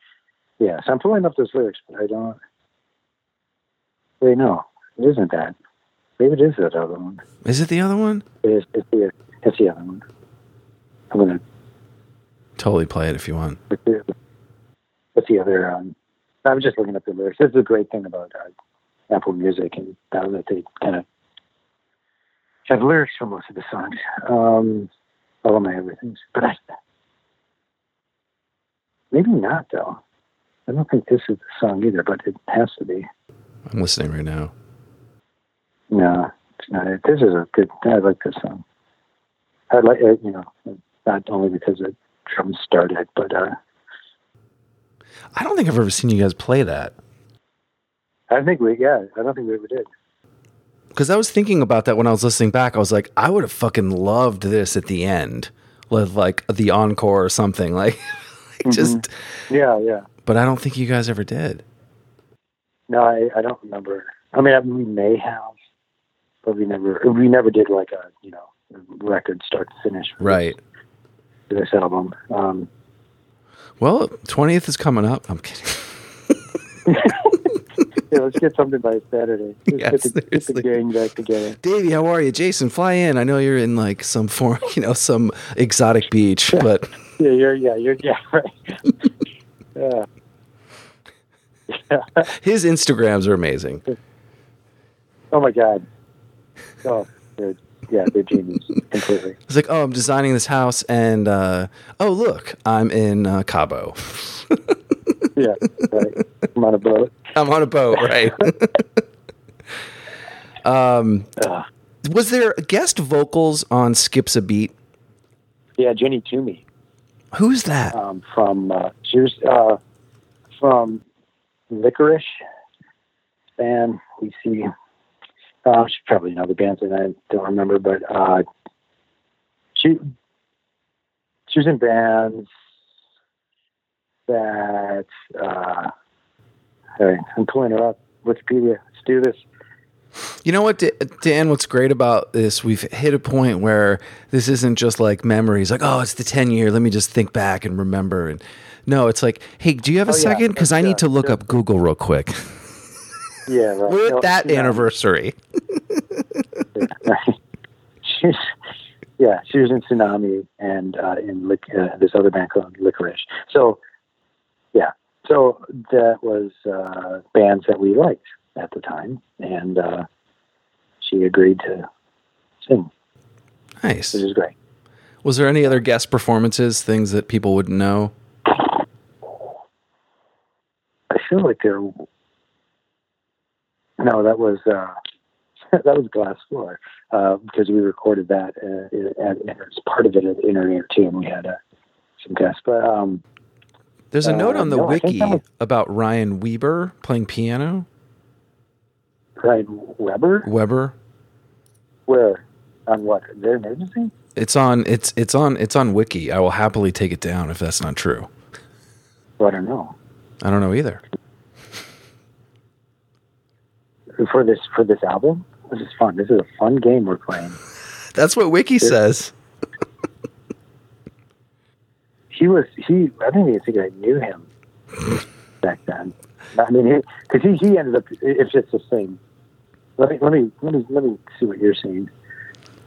Yeah, so I'm pulling up those lyrics, but I don't. Wait, no, it isn't that. Maybe it is that other one. Is it the other one? It is. It's the. It's the other one. I'm gonna. Totally play it if you want. What's the, what's the other? Um, I was just looking up the lyrics. This is a great thing about uh, Apple Music and that that they kind of have lyrics for most of the songs. Um, all of my everything's, but I maybe not though. I don't think this is the song either, but it has to be. I'm listening right now. No, it's not it. This is a good. I like this song. I like it, you know, not only because the drums started, but uh, I don't think I've ever seen you guys play that. I think we, yeah, I don't think we ever did. Because I was thinking about that when I was listening back. I was like, I would have fucking loved this at the end, with like the encore or something. Like, like just. Yeah, yeah. But I don't think you guys ever did. No, I, I don't remember. I mean, we may have, but we never, we never did like a, you know, record start to finish. Right. This, this album. Um, Well, twentieth is coming up. I'm kidding. yeah, let's get something by Saturday. Let's Yeah, get, the, get the gang back together. Davey, how are you? Jason, fly in. I know you're in like some form, you know, some exotic beach, but Yeah, you're, yeah, you're, yeah, right. yeah. yeah. his Instagrams are amazing. Oh my God. Oh, they're, yeah, they're genius completely. It's like, oh, I'm designing this house, and uh, oh, look, I'm in uh, Cabo. Yeah, right. I'm on a boat. I'm on a boat, right? um, Uh, was there guest vocals on "Skips a Beat"? yeah, Jenny Toomey. Who's that? um, from uh, uh, from Liquorice, band. We see. Uh, she probably know the bands that I don't remember, but uh, she she was in bands that. Uh, I'm pulling her up. Wikipedia. Let's do this. You know what, Dan? What's great about this? We've hit a point where this isn't just like memories, like oh, it's the ten year. Let me just think back and remember. And no, it's like, hey, do you have a Oh, second? Because I need to look sure. up Google real quick. Yeah, right. We're No, at that yeah. anniversary. She's, yeah, she was in Tsunami and uh, in uh, this other band called Liquorice. So, yeah, so that was uh, bands that we liked at the time, and uh, she agreed to sing, Nice. which is great. Was there any other guest performances, things that people wouldn't know? I feel like there. No, that was uh, that was Glass Floor uh, because we recorded that uh, and and it was part of it at Inner Ear too, and we had uh, some guests. But um, There's a Uh, note on the no, wiki was- about Ryan Weber playing piano. Ryan Weber, Weber. where on what their emergency? It's on. It's it's on. It's on wiki. I will happily take it down if that's not true. Well, I don't know. I don't know either. For this for this album, this is fun. This is a fun game we're playing. That's what wiki says. He was he. I don't even think I knew him back then. I mean, because he, he ended up. It's just the same. Let me let me let me let me see what you're saying.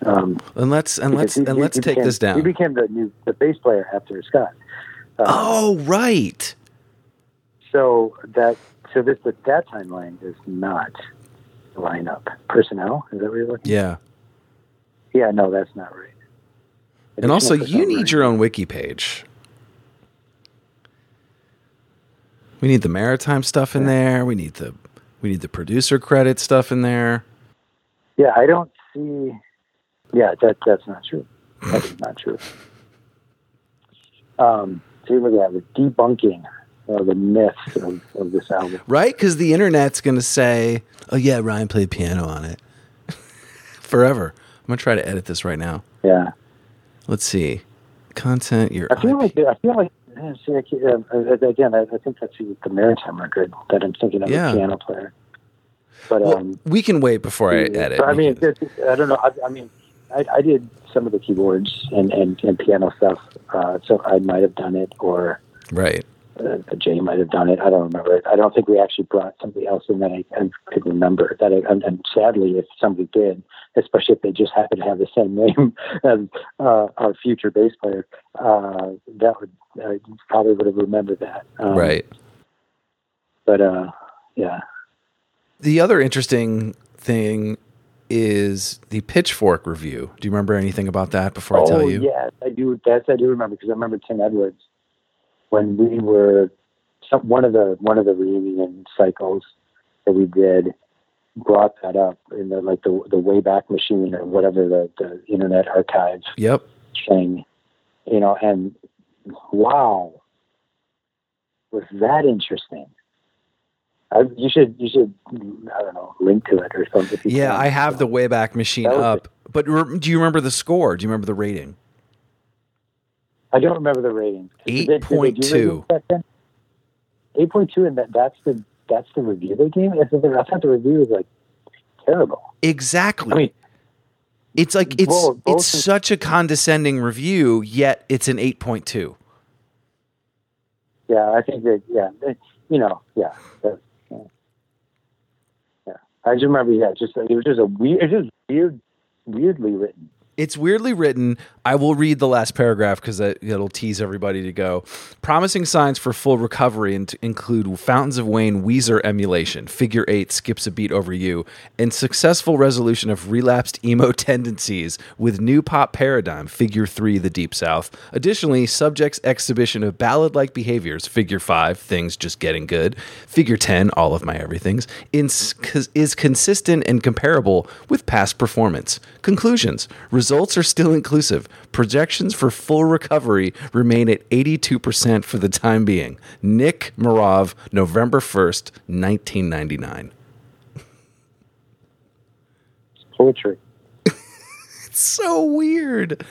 Um, And let's and let's he- and he- let's he take became- this He down. became the new the bass player after Scott. Um, Oh right. So that so this but that timeline is not the lineup personnel. Is that what you're looking? Yeah. Yeah, no, that's not right. And also, you need right? your own wiki page. We need the maritime stuff in there. We need the we need the producer credit stuff in there. Yeah, I don't see. Yeah, that that's not true. That is not true. Um, see what that was debunking uh, the myths of, of this album. Right? Because the internet's going to say, oh, yeah, Ryan played piano on it. Forever. I'm going to try to edit this right now. Yeah, Let's see. Content, your I feel IP. like I feel like. Yeah, See, I can't- uh, uh, again, I, I think that's the the maritime record that I'm thinking of Yeah. the piano player. But Well, um, we can wait before I edit. So, I mean, I don't know. I, I mean, I, I did some of the keyboards and, and, and piano stuff, uh, so I might have done it, or right. Uh, Jay might have done it. I don't remember it. I don't think we actually brought somebody else in that I, I could remember. That I, and, and sadly, if somebody did, especially if they just happened to have the same name as uh, our future bass player, uh, that would I probably would have remembered that. Um, right. But uh, yeah, The other interesting thing is the Pitchfork review. Do you remember anything about that before I tell oh, you? yes, I do. That's I do remember because I remember Tim Edwards when we were some, one of the one of the reunion cycles that we did brought that up in the like the the Wayback Machine or whatever the the Internet Archive Yep. thing, you know, and wow, was that interesting? I, you should you should I don't know link to it or something. Yeah, can. I have the Wayback Machine up. But re- do you remember the score? Do you remember the rating? I don't remember the rating. Did they- did they do 8.2. ratings back then? Eight point two, and that, that's the that's the review they gave. I thought the- review was like terrible. Exactly. I mean, it's like it's both- both it's is- such a condescending review, yet it's an 8.2. yeah, I think that yeah, that, you know, yeah, that, yeah, yeah. I just remember, yeah, just it was just a weird, it's just weird, weirdly written. It's weirdly written. I will read the last paragraph because it'll tease everybody to go. Promising signs for full recovery and include Fountains of Wayne Weezer emulation, Figure Eight skips a beat over you, and successful resolution of relapsed emo tendencies with new pop paradigm, Figure Three, The Deep South. Additionally, Subject's exhibition of ballad like behaviors, Figure Five, Things Just Getting Good, Figure Ten, All of My Everythings, is, is consistent and comparable with past performance. Conclusions are still inclusive. Projections for full recovery remain at 82% for the time being. Nick Mirov, November 1st, 1999. poetry. It's so weird.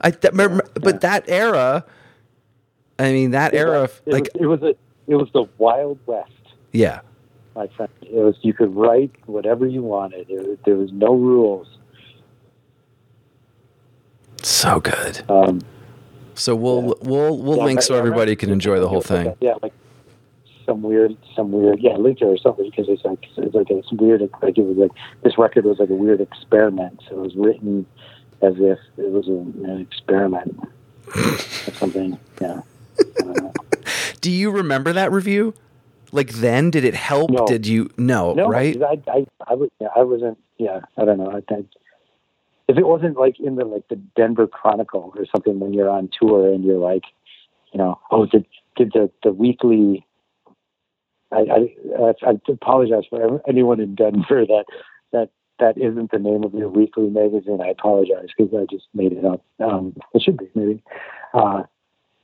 I that, remember- but that era. I mean, that era, of, it, like was, it was a it was the Wild West, yeah, my friend. It was you could write whatever you wanted. There, there was no rules. So good. Um, So we'll we'll we'll Yeah, link so everybody can enjoy the whole thing. Yeah, like some weird, some weird, yeah, link or something because it's like it's like it's weird. Like it was like this record was like a weird experiment. So it was written as if it was a, an experiment or something. Yeah. Don't know. Do you remember that review? Like then, did it help? No. Did you no, No, right? I, I, I, was, yeah, I wasn't. Yeah, I don't know. I think if it wasn't like in the like the Denver Chronicle or something when you're on tour and you're like, you know, oh, did did the the weekly. I, I, I apologize for anyone in Denver that that that isn't the name of your weekly magazine. I apologize because I just made it up. Um, it should be maybe. Uh,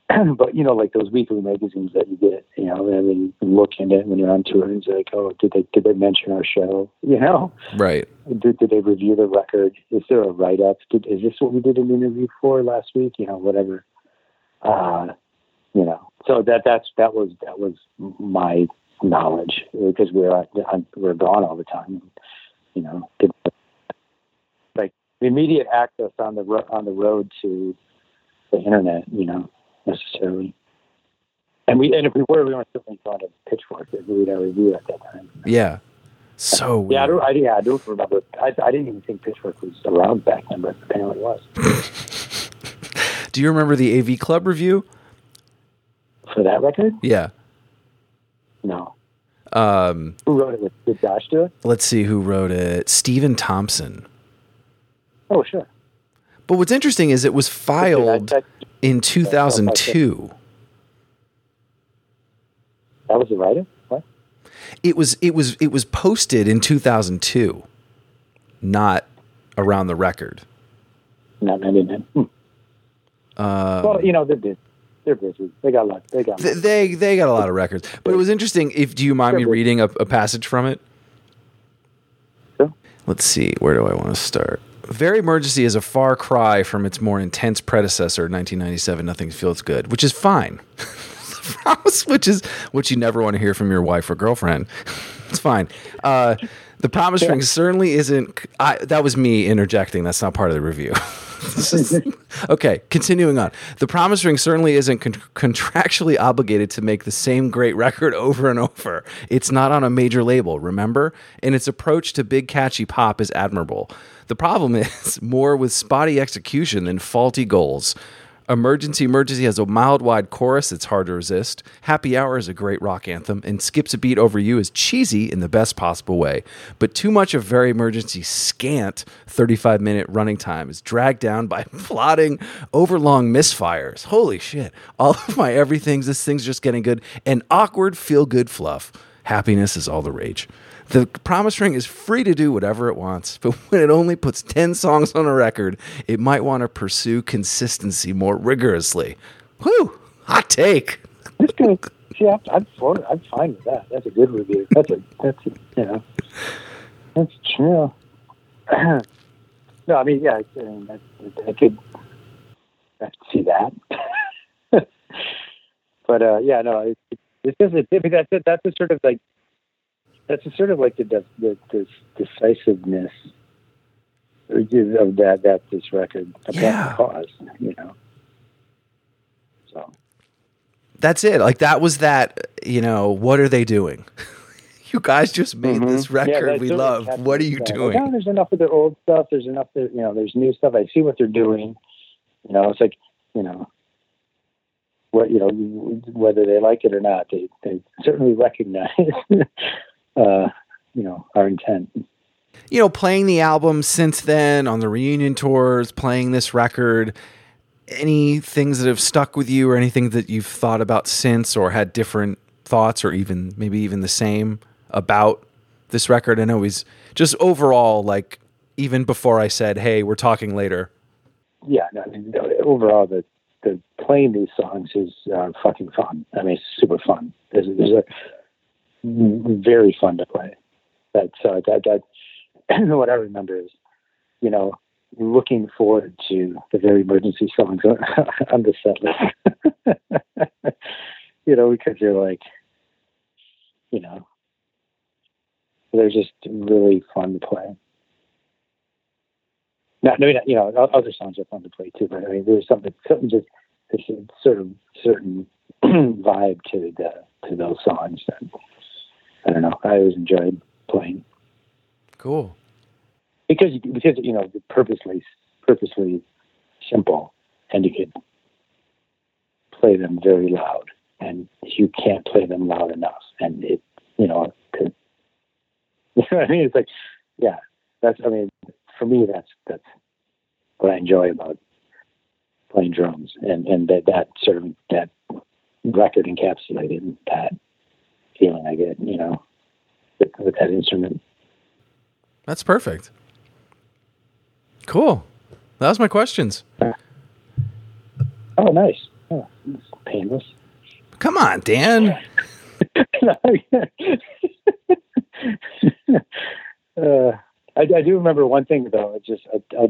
but you know, like those weekly magazines that you get, you know, and then you look in it when you're on tour, and it's like, oh, did they did they mention our show? You know, right. did, did they review the record? Is there a write up? Did is this what we did an interview for last week? You know, whatever. Uh, you know, so that that's that was that was my knowledge because we we're we're gone all the time. You know, did, like the immediate access on the ro- on the road to the internet. You know, necessarily. And we and if we were, we weren't certainly going to Pitchfork to read our review at that time. Yeah. So weird. Yeah, I don't, I, yeah, I don't remember. I, I didn't even think Pitchfork was around back then, but apparently it was. Do you remember the AV Club review? For that record? Yeah. No. Um, Who wrote it? With, did Josh do it? let's see who wrote it. Stephen Thompson. Oh, sure. But what's interesting is it was filed in 2002. that was the writer? What? It was it was it was posted in 2002, not around the record. No, I didn't. Hmm. Uh, well, you know, they're busy. They're busy. They got a lot. They got. th- they they got a lot of records, but it was interesting. If do you mind me reading a, a passage from it? Sure. Let's see. Where do I want to start? Very Emergency is a far cry from its more intense predecessor, 1997. Nothing feels good, which is fine. Which is what you never want to hear from your wife or girlfriend. it's fine. Uh, the promise ring certainly isn't. I, that was me interjecting. That's not part of the review. Is- okay, continuing on. The promise ring certainly isn't con- contractually obligated to make the same great record over and over. It's not on a major label, remember? And its approach to big catchy pop is admirable. The problem is more with spotty execution than faulty goals. Emergency Emergency has a mild wide chorus that's hard to resist. Happy Hour is a great rock anthem, and Skips a Beat Over You is cheesy in the best possible way. But too much of Very Emergency scant 35 minute running time is dragged down by plotting, overlong misfires. Holy shit. All of my everythings, this thing's just getting good, and awkward feel good fluff. Happiness is all the rage. The promise ring is free to do whatever it wants, but when it only puts 10 songs on a record, it might want to pursue consistency more rigorously. Whew, hot take. It's good. See, I'm, for. I'm fine with that. That's a good review. That's a. That's a, you know. That's true. no, I mean, yeah, I, I, I could. I see that. but uh, yeah, no, it, it doesn't. I mean, that's. That's a sort of like. That's a sort of like the the, the, the decisiveness of that that this record about Yeah. the cause, you know. So. That's it. Like, that was that, you know, what are they doing? you guys just made this Mm-hmm. Yeah, record that's we love. What are you stuff. Like, doing? oh, there's enough of the old stuff. There's enough. That, you know, there's new stuff. I see what they're doing. You know, it's like you know, what you know, whether they like it or not, they they certainly recognize, uh, you know, our intent. you know, playing the album since then on the reunion tours, playing this record, any things that have stuck with you or anything that you've thought about since or had different thoughts or even maybe even the same about this record? I know he's just overall, like, even before I said, hey, we're talking later. Yeah, no, overall, the the playing these songs is uh, fucking fun. I mean, it's super fun. There's, there's a very fun to play. That's uh, that that what I remember is you know, looking forward to the very emergency songs on, the set list. you know, because they're like, you know, they're just really fun to play. Not, no, you know, other songs are fun to play too, but I mean, there's something, something just, there's sort of certain vibe to the to those songs that I don't know. I always enjoyed playing Cool. because you, because you know purposely purposely simple, and you could play them very loud, and you can't play them loud enough, and it you know could you know what I mean? It's like yeah, that's I mean for me that's that's what I enjoy about playing drums, and and that that sort of that record encapsulated that feeling I get you know with, with that instrument. That's perfect. Cool. That was my questions. Oh, nice. Oh, painless. Come on, Dan. uh, I, I do remember one thing though. It just I, I,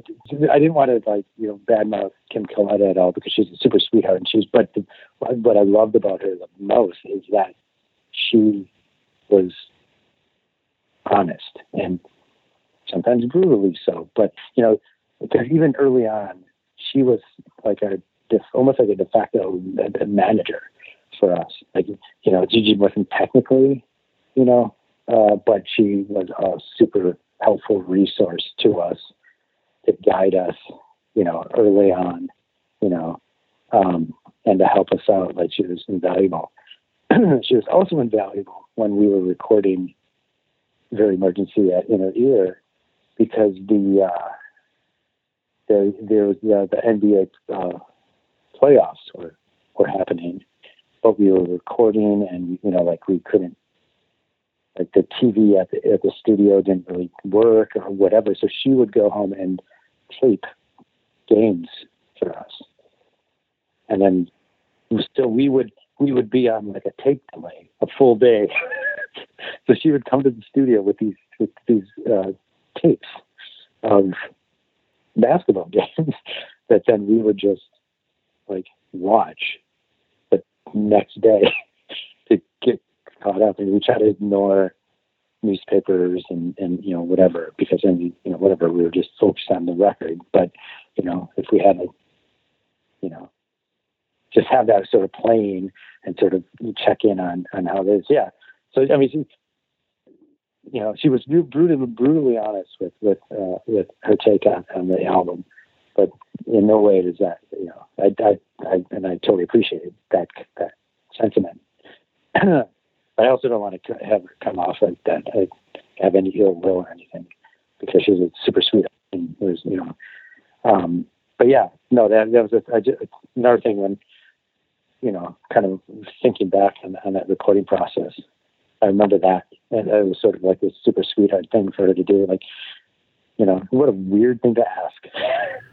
I didn't want to like you know badmouth Kim Coletta at all because she's a super sweetheart and she's but the, what I loved about her the most is that she was honest and sometimes brutally so. But you know, because even early on, she was like a almost like a de facto manager for us. Like you know, Gigi wasn't technically, you know, uh, but she was a super helpful resource to us to guide us, you know, early on, you know, um, and to help us out. Like she was invaluable. she was also invaluable when we were recording Very Emergency at Inner Ear because the uh, there there was the, the NBA uh, playoffs were were happening, but we were recording and you know like we couldn't like the TV at the at the studio didn't really work or whatever. So she would go home and tape games for us, and then still we would we would be on like a tape delay a full day. so she would come to the studio with these with these uh, tapes of basketball games that then we would just like watch the next day to get caught up. And we try to ignore newspapers and and you know whatever because then you know whatever we were just focused on the record. But you know if we had a you know just have that sort of playing and sort of check in on on how it is. Yeah. So i mean you know she was brutally brutally honest with with uh, with her take on, on the album. But in no way does that you know I, I, I and I totally appreciate that that sentiment. I also don't want to have her come off like that I have any ill will or anything because she's a super sweet and there's you know. Um but yeah no that that was a, I just, another thing when you know kind of thinking back on, on that recording process I remember that and it was sort of like this super sweetheart thing for her to do like you know what a weird thing to ask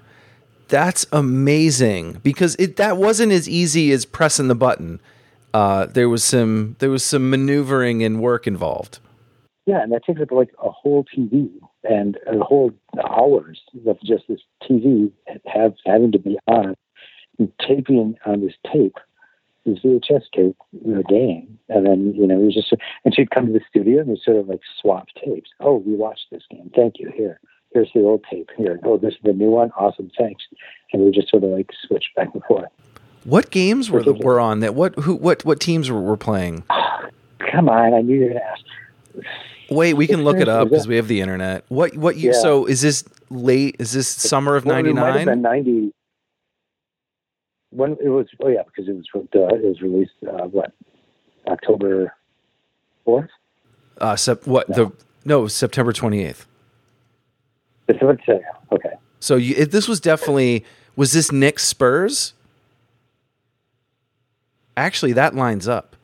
That's amazing because it that wasn't as easy as pressing the button. Uh, there was some there was some maneuvering and work involved. Yeah, and that takes up like a whole TV and a whole hours of just this TV have having to be on and taping on this tape, this VHS tape, the game, and then you know was just and she'd come to the studio and we sort of like swap tapes. Oh, we watched this game. Thank you. Here, here's the old tape. Here, oh, this is the new one. Awesome, thanks. And we just sort of like switch back and forth. What games were the, were on that? What who what what teams were, were playing? Come on, I knew you were gonna ask. Wait, we can look it up because we have the internet. What what you? Yeah. So is this late? Is this summer of ninety might have been nine? ninety. When it was, oh yeah, because it was uh, it was released uh, what October fourth. Uh, sep- what the no September twenty eighth. Okay, So you, it, this was definitely was this Knicks Spurs? Actually, that lines up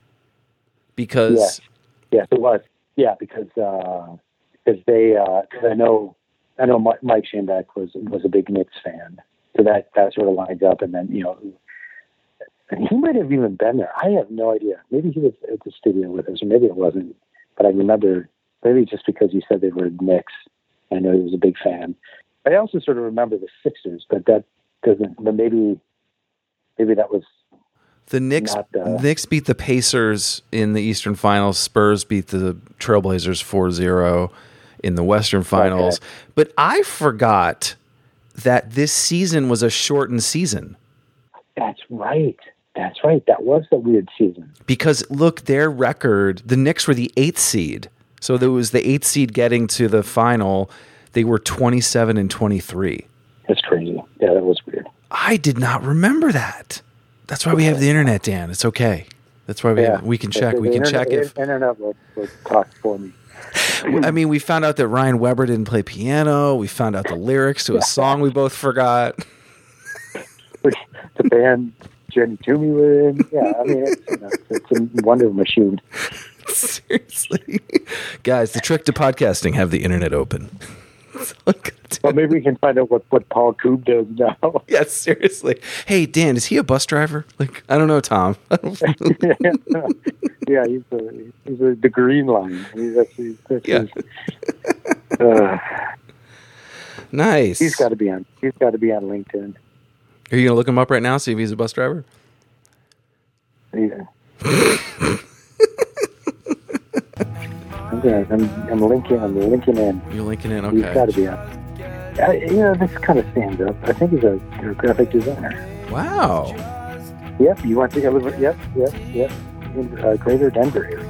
because Yes. yes, it was. Yeah, because because they because I know I know Mike Schoenbeck was was a big Knicks fan, so that that sort of lines up. And then you know, he might have even been there. I have no idea. Maybe he was at the studio with us, or maybe it wasn't. But I remember maybe just because he said they were Knicks, I know he was a big fan. I also sort of remember the Sixers, but that doesn't. But maybe maybe that was The Knicks Not, uh, Knicks beat the Pacers in the Eastern Finals. Spurs beat the Trailblazers 4-0 in the Western Finals. But I forgot that this season was a shortened season. that's right. That's right. That was the weird season. because look, their record, the Knicks were the eighth seed. So there was the eighth seed getting to the final. They were 27 and 23. That's crazy. Yeah, that was weird. I did not remember that. That's why we have the internet, Dan. It's okay. That's why we Yeah, have, we can check. the We can internet, check if internet will, will talk for me. I mean, we found out that Ryan Weber didn't play piano. We found out the lyrics to a song we both forgot. the band Jenny Toomey were in. Yeah, I mean, it's, you know, it's a wonder machine. Seriously, guys, the trick to podcasting: have the internet open. That's all I gotta do. Well, maybe we can find out what, what Paul Koob does now. Yes, seriously. Hey, Dan, is he a bus driver? Like, I don't know, Tom. Don't- yeah, he's a, he's a, the green line. He's, that's Yeah. his- uh, nice. he's got to be on. He's got to be on LinkedIn. Are you gonna look him up right now? See if he's a bus driver. Yeah. I'm gonna. I'm, I'm linking. I'm linking in. You're linking in. Okay. He's got to be up. Uh, you know, this kind of stands up. I think he's a, a graphic designer. Wow. Yep, you want to Illinois. Yep, yep, yep. In uh, Greater Denver area.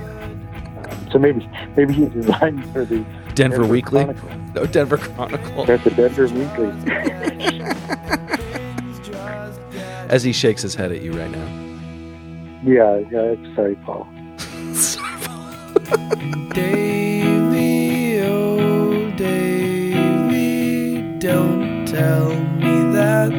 Um, so maybe maybe he designed for the Denver Weekly. Chronicle. No, Denver Chronicle. That's the Denver Weekly. As he shakes his head at you right now. yeah, yeah. Sorry, Paul. Davy, oh Davy, don't tell me that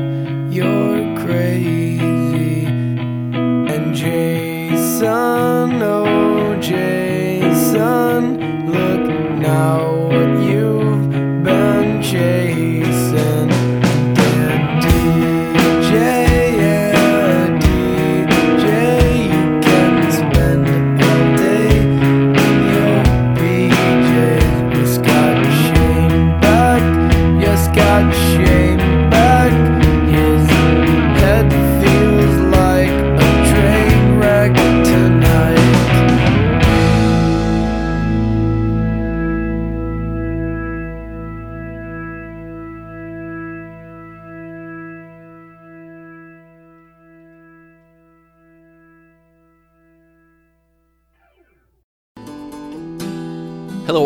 you're crazy. And Jason, oh Jason, look now what you've been chasing.